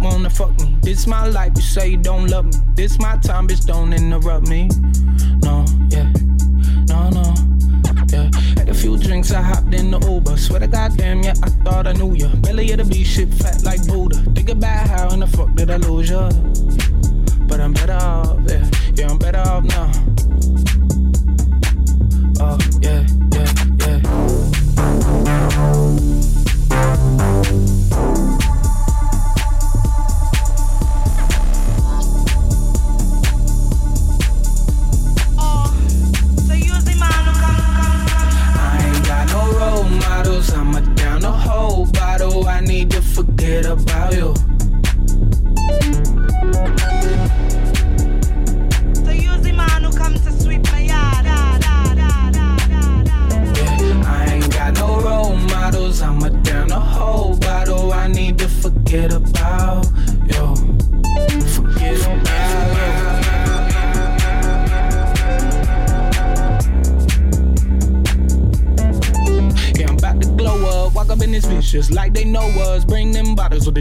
wanna fuck me. This my life, you say you don't love me. This my time, bitch, don't interrupt me. No, yeah, no, no, yeah. Had a few drinks, I hopped in the Uber. Swear to goddamn, yeah, I thought I knew ya. Belly of the beast, shit fat like Buddha. Think about how in the fuck did I lose ya? But I'm better off, yeah, yeah, I'm better off.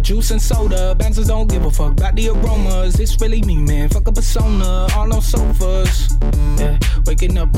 Juice and soda. Bouncers don't give a fuck about the aromas. It's really me, man. Fuck a persona. All on sofas. Yeah, waking up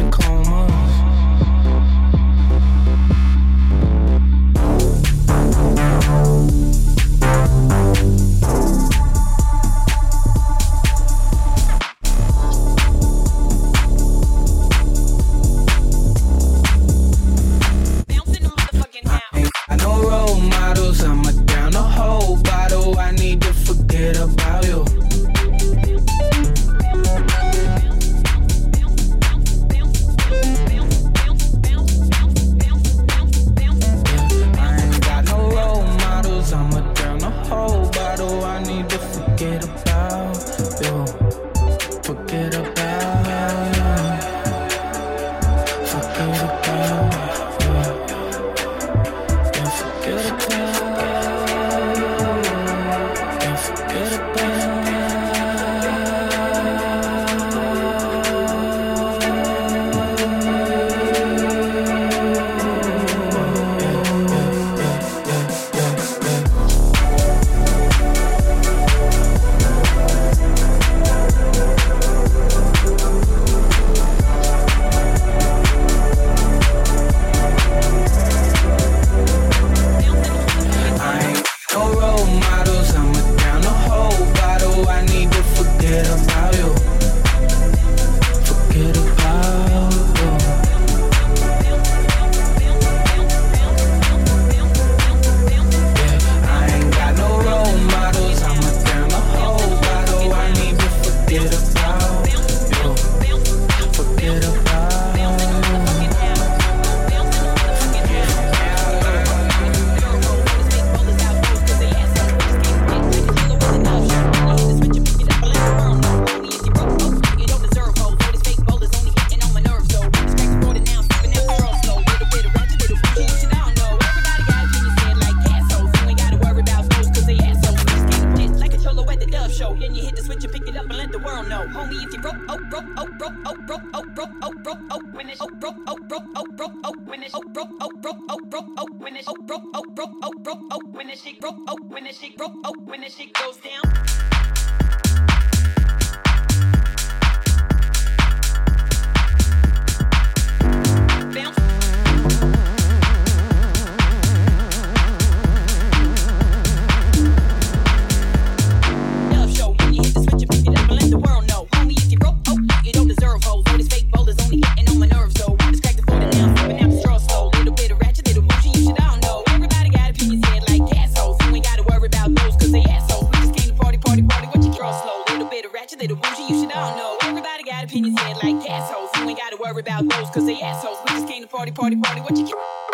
to worry about those, cause they assholes. We just came to party, party, party. What you the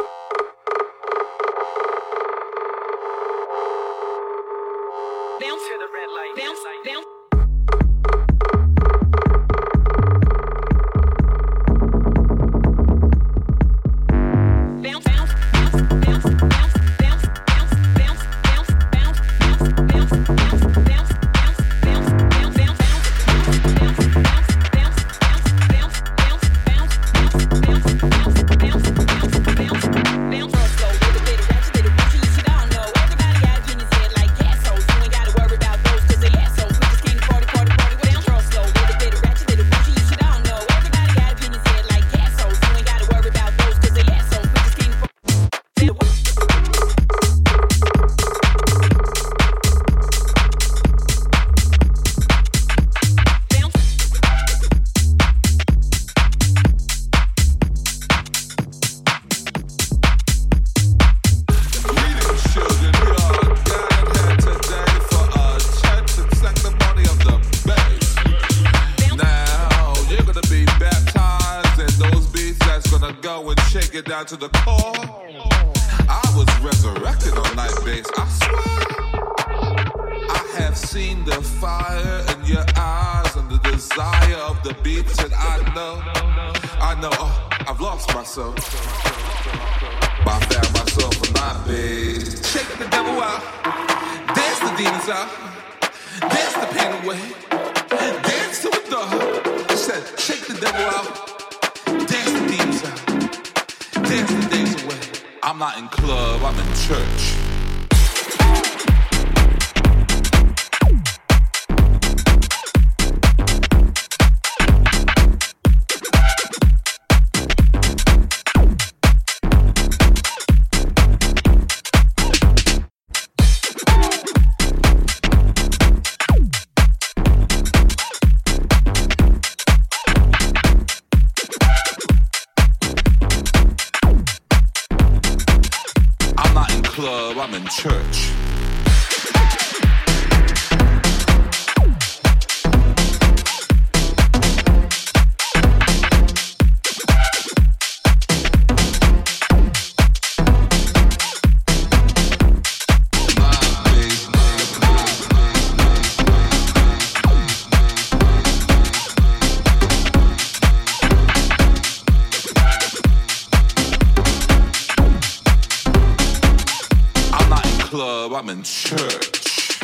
church.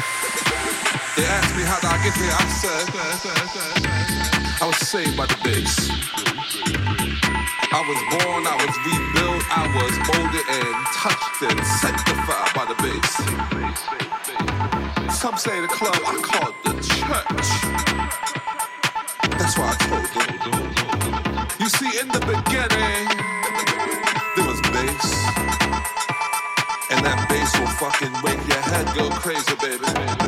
They asked me how did I get here. I said I was saved by the bass. I was born, I was rebuilt, I was molded and touched and sanctified by the bass. Some say the club, I call it the church. That's why I told you. You see, in the beginning, there was bass and that bass will fucking go crazy, baby.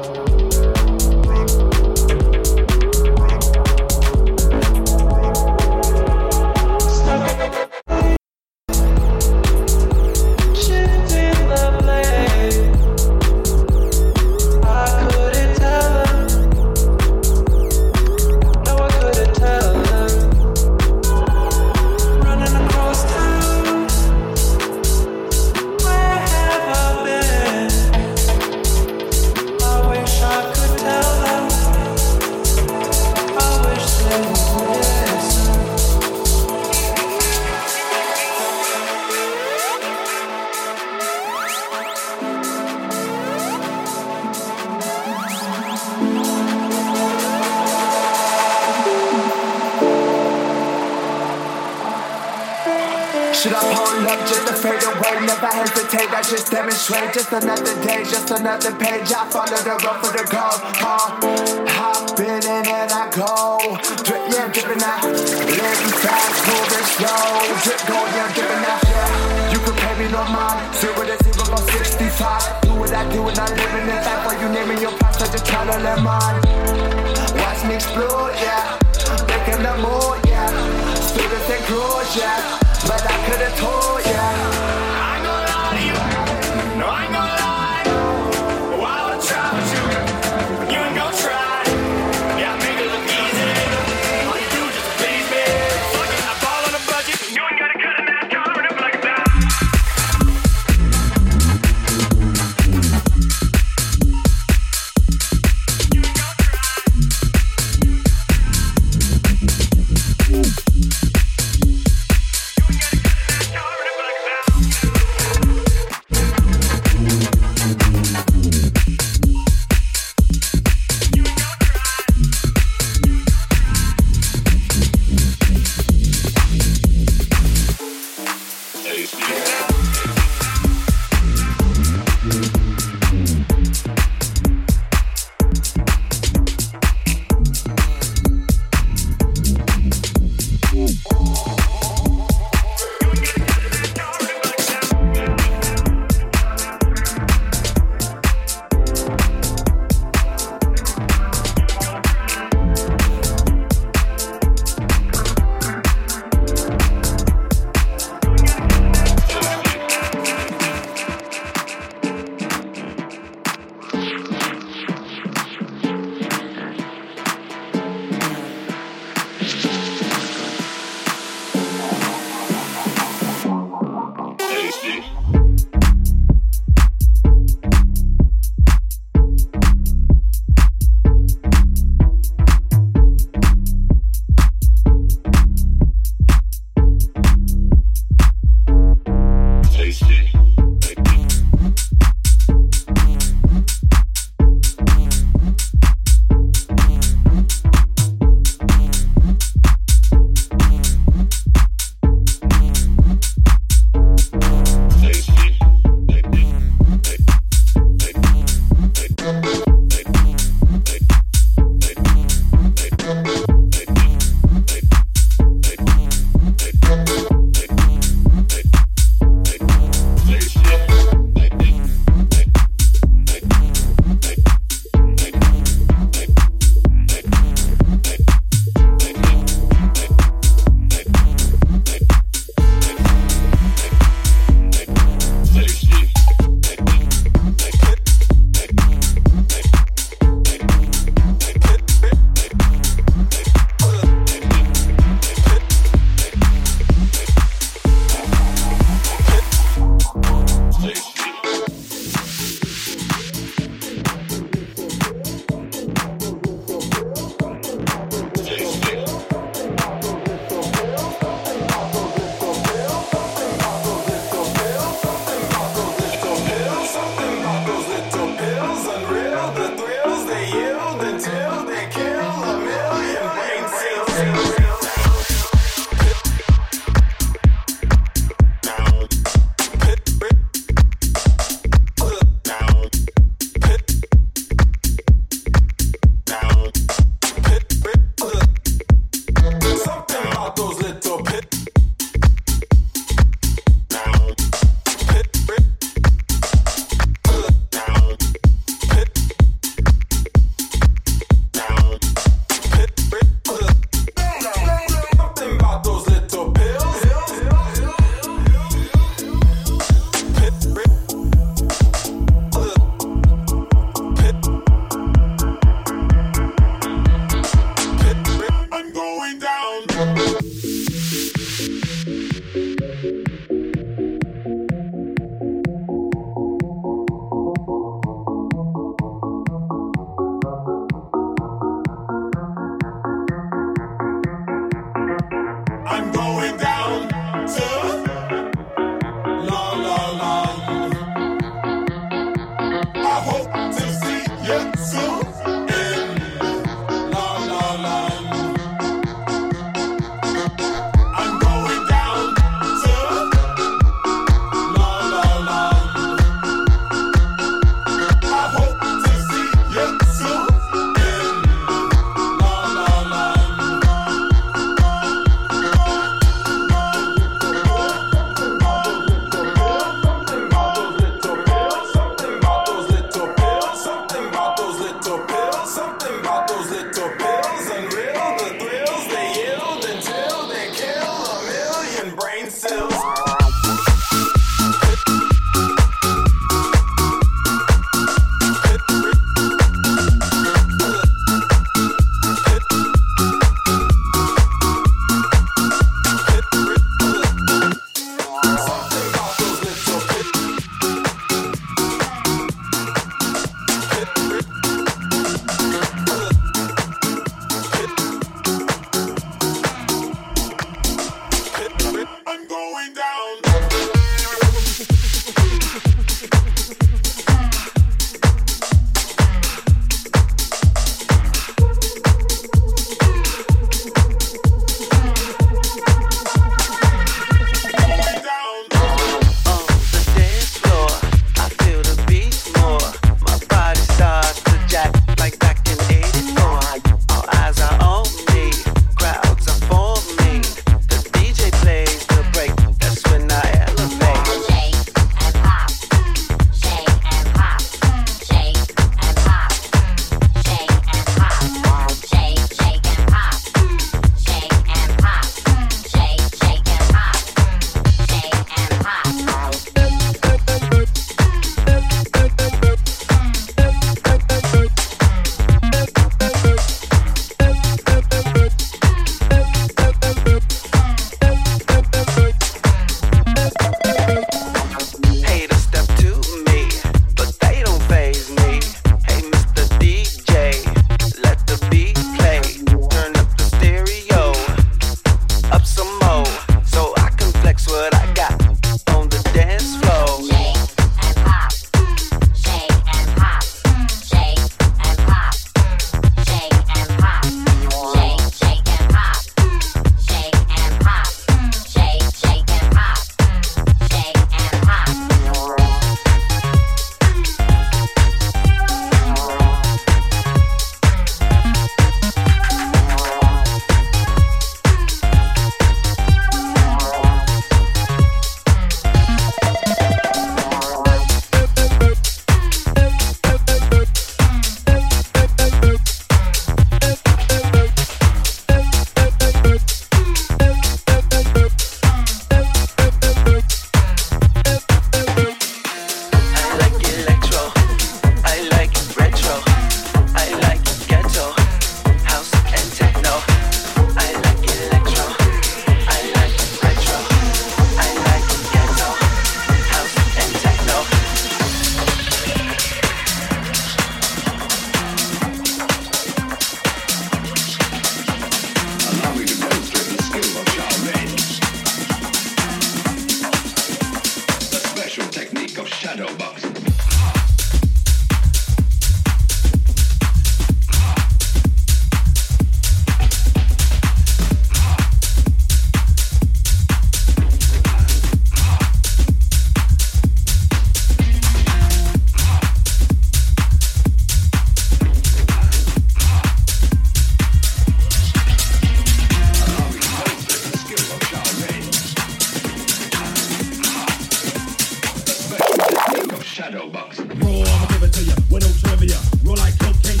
box. I'ma give it to ya. With no trivia. Roll like cocaine,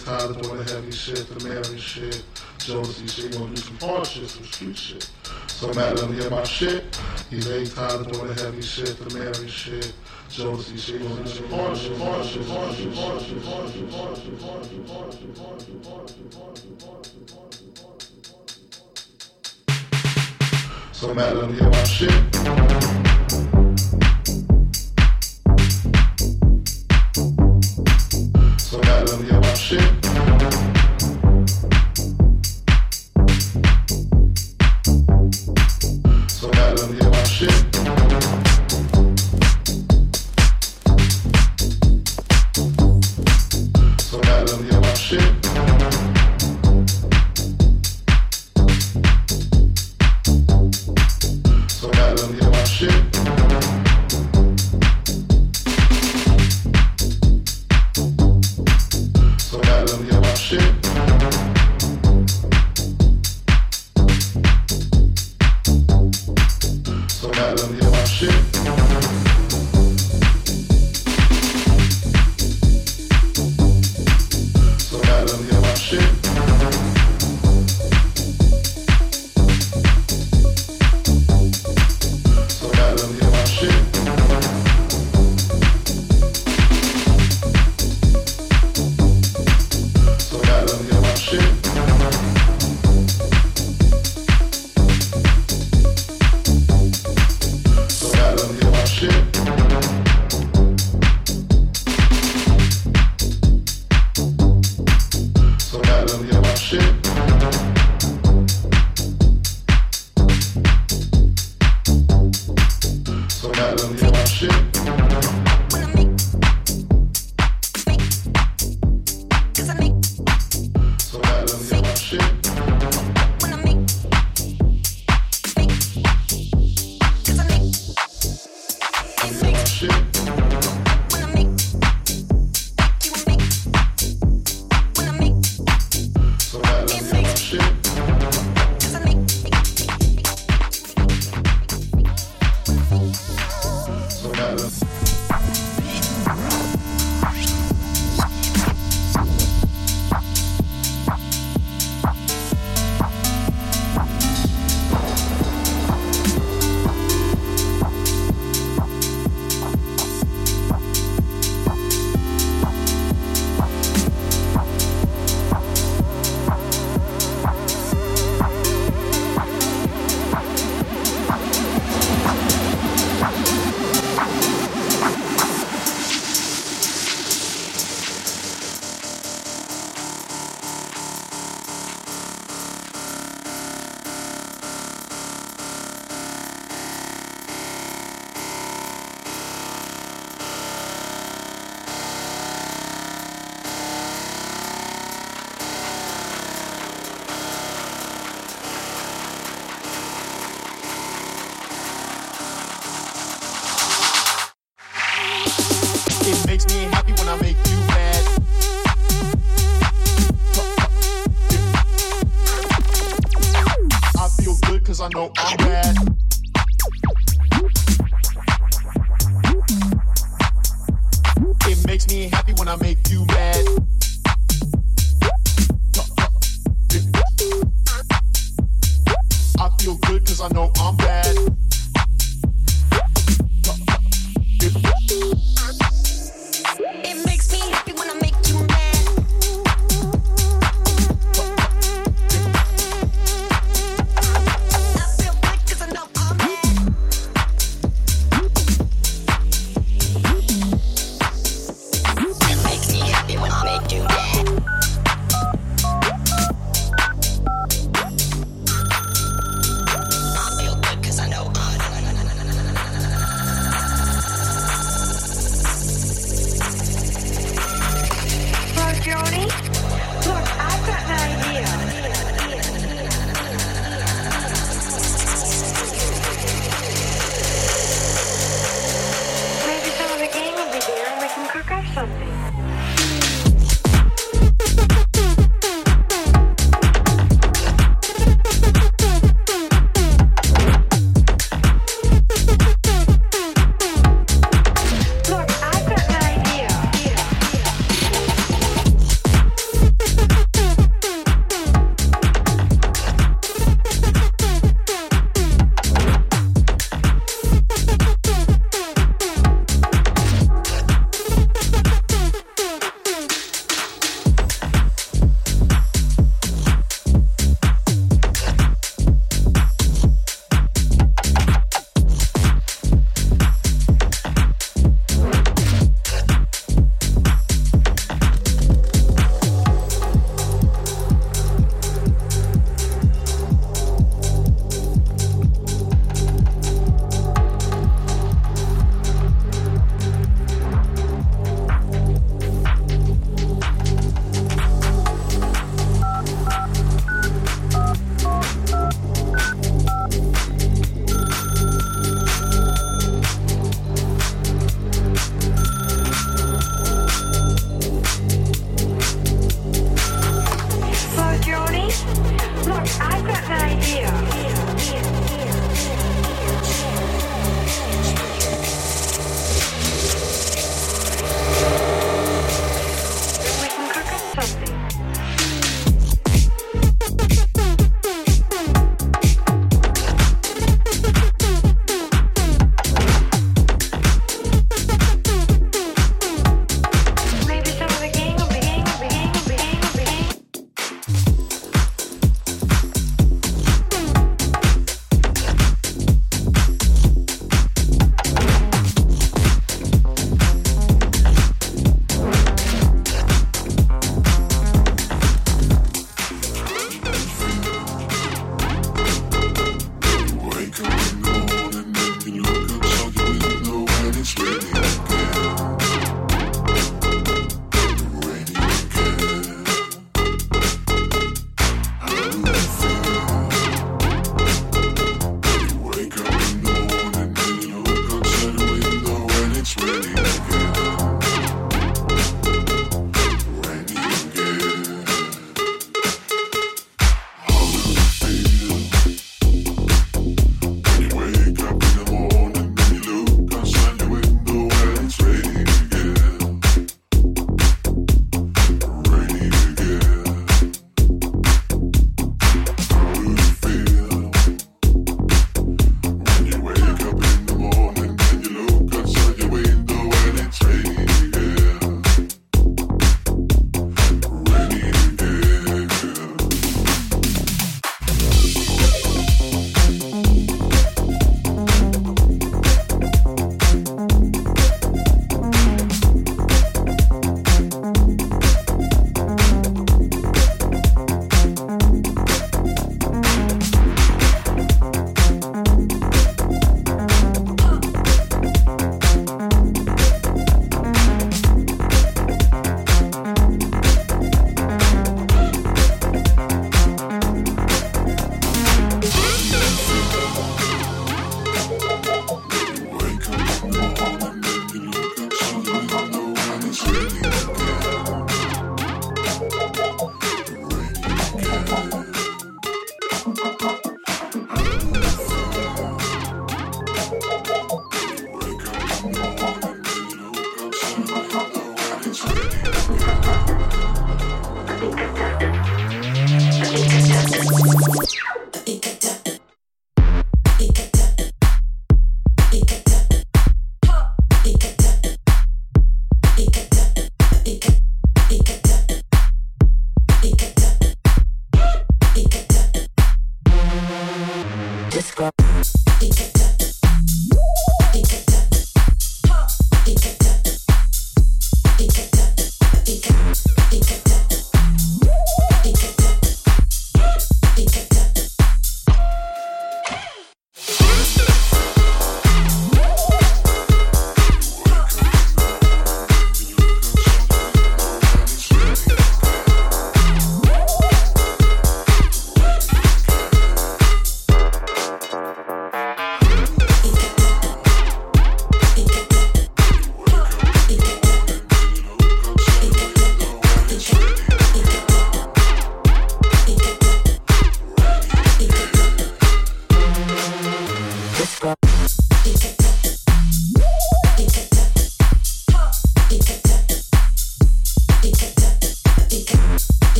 niggas tired of doing the heavy shit, the marrying shit, jealousy shit. He gonna do some hard shit, some street shit. So I'm at them hear my shit. These ain't tired of doing the heavy shit, the marrying shit, jealousy shit. He gonna do some hard shit, hard shit, hard shit, hard shit, hard shit, hard shit, hard shit, hard shit, hard shit, hard shit, hard shit, hard shit, hard shit. So I'm at them hear my shit.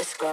disco.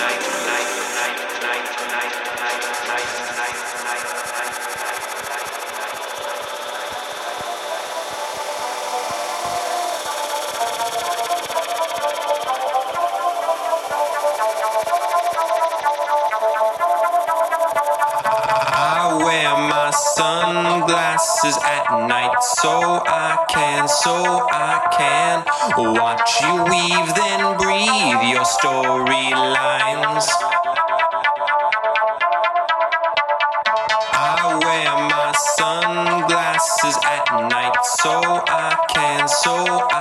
dances at night so I can, so I can watch you weave, then breathe your storylines. I wear my sunglasses at night so I can, so I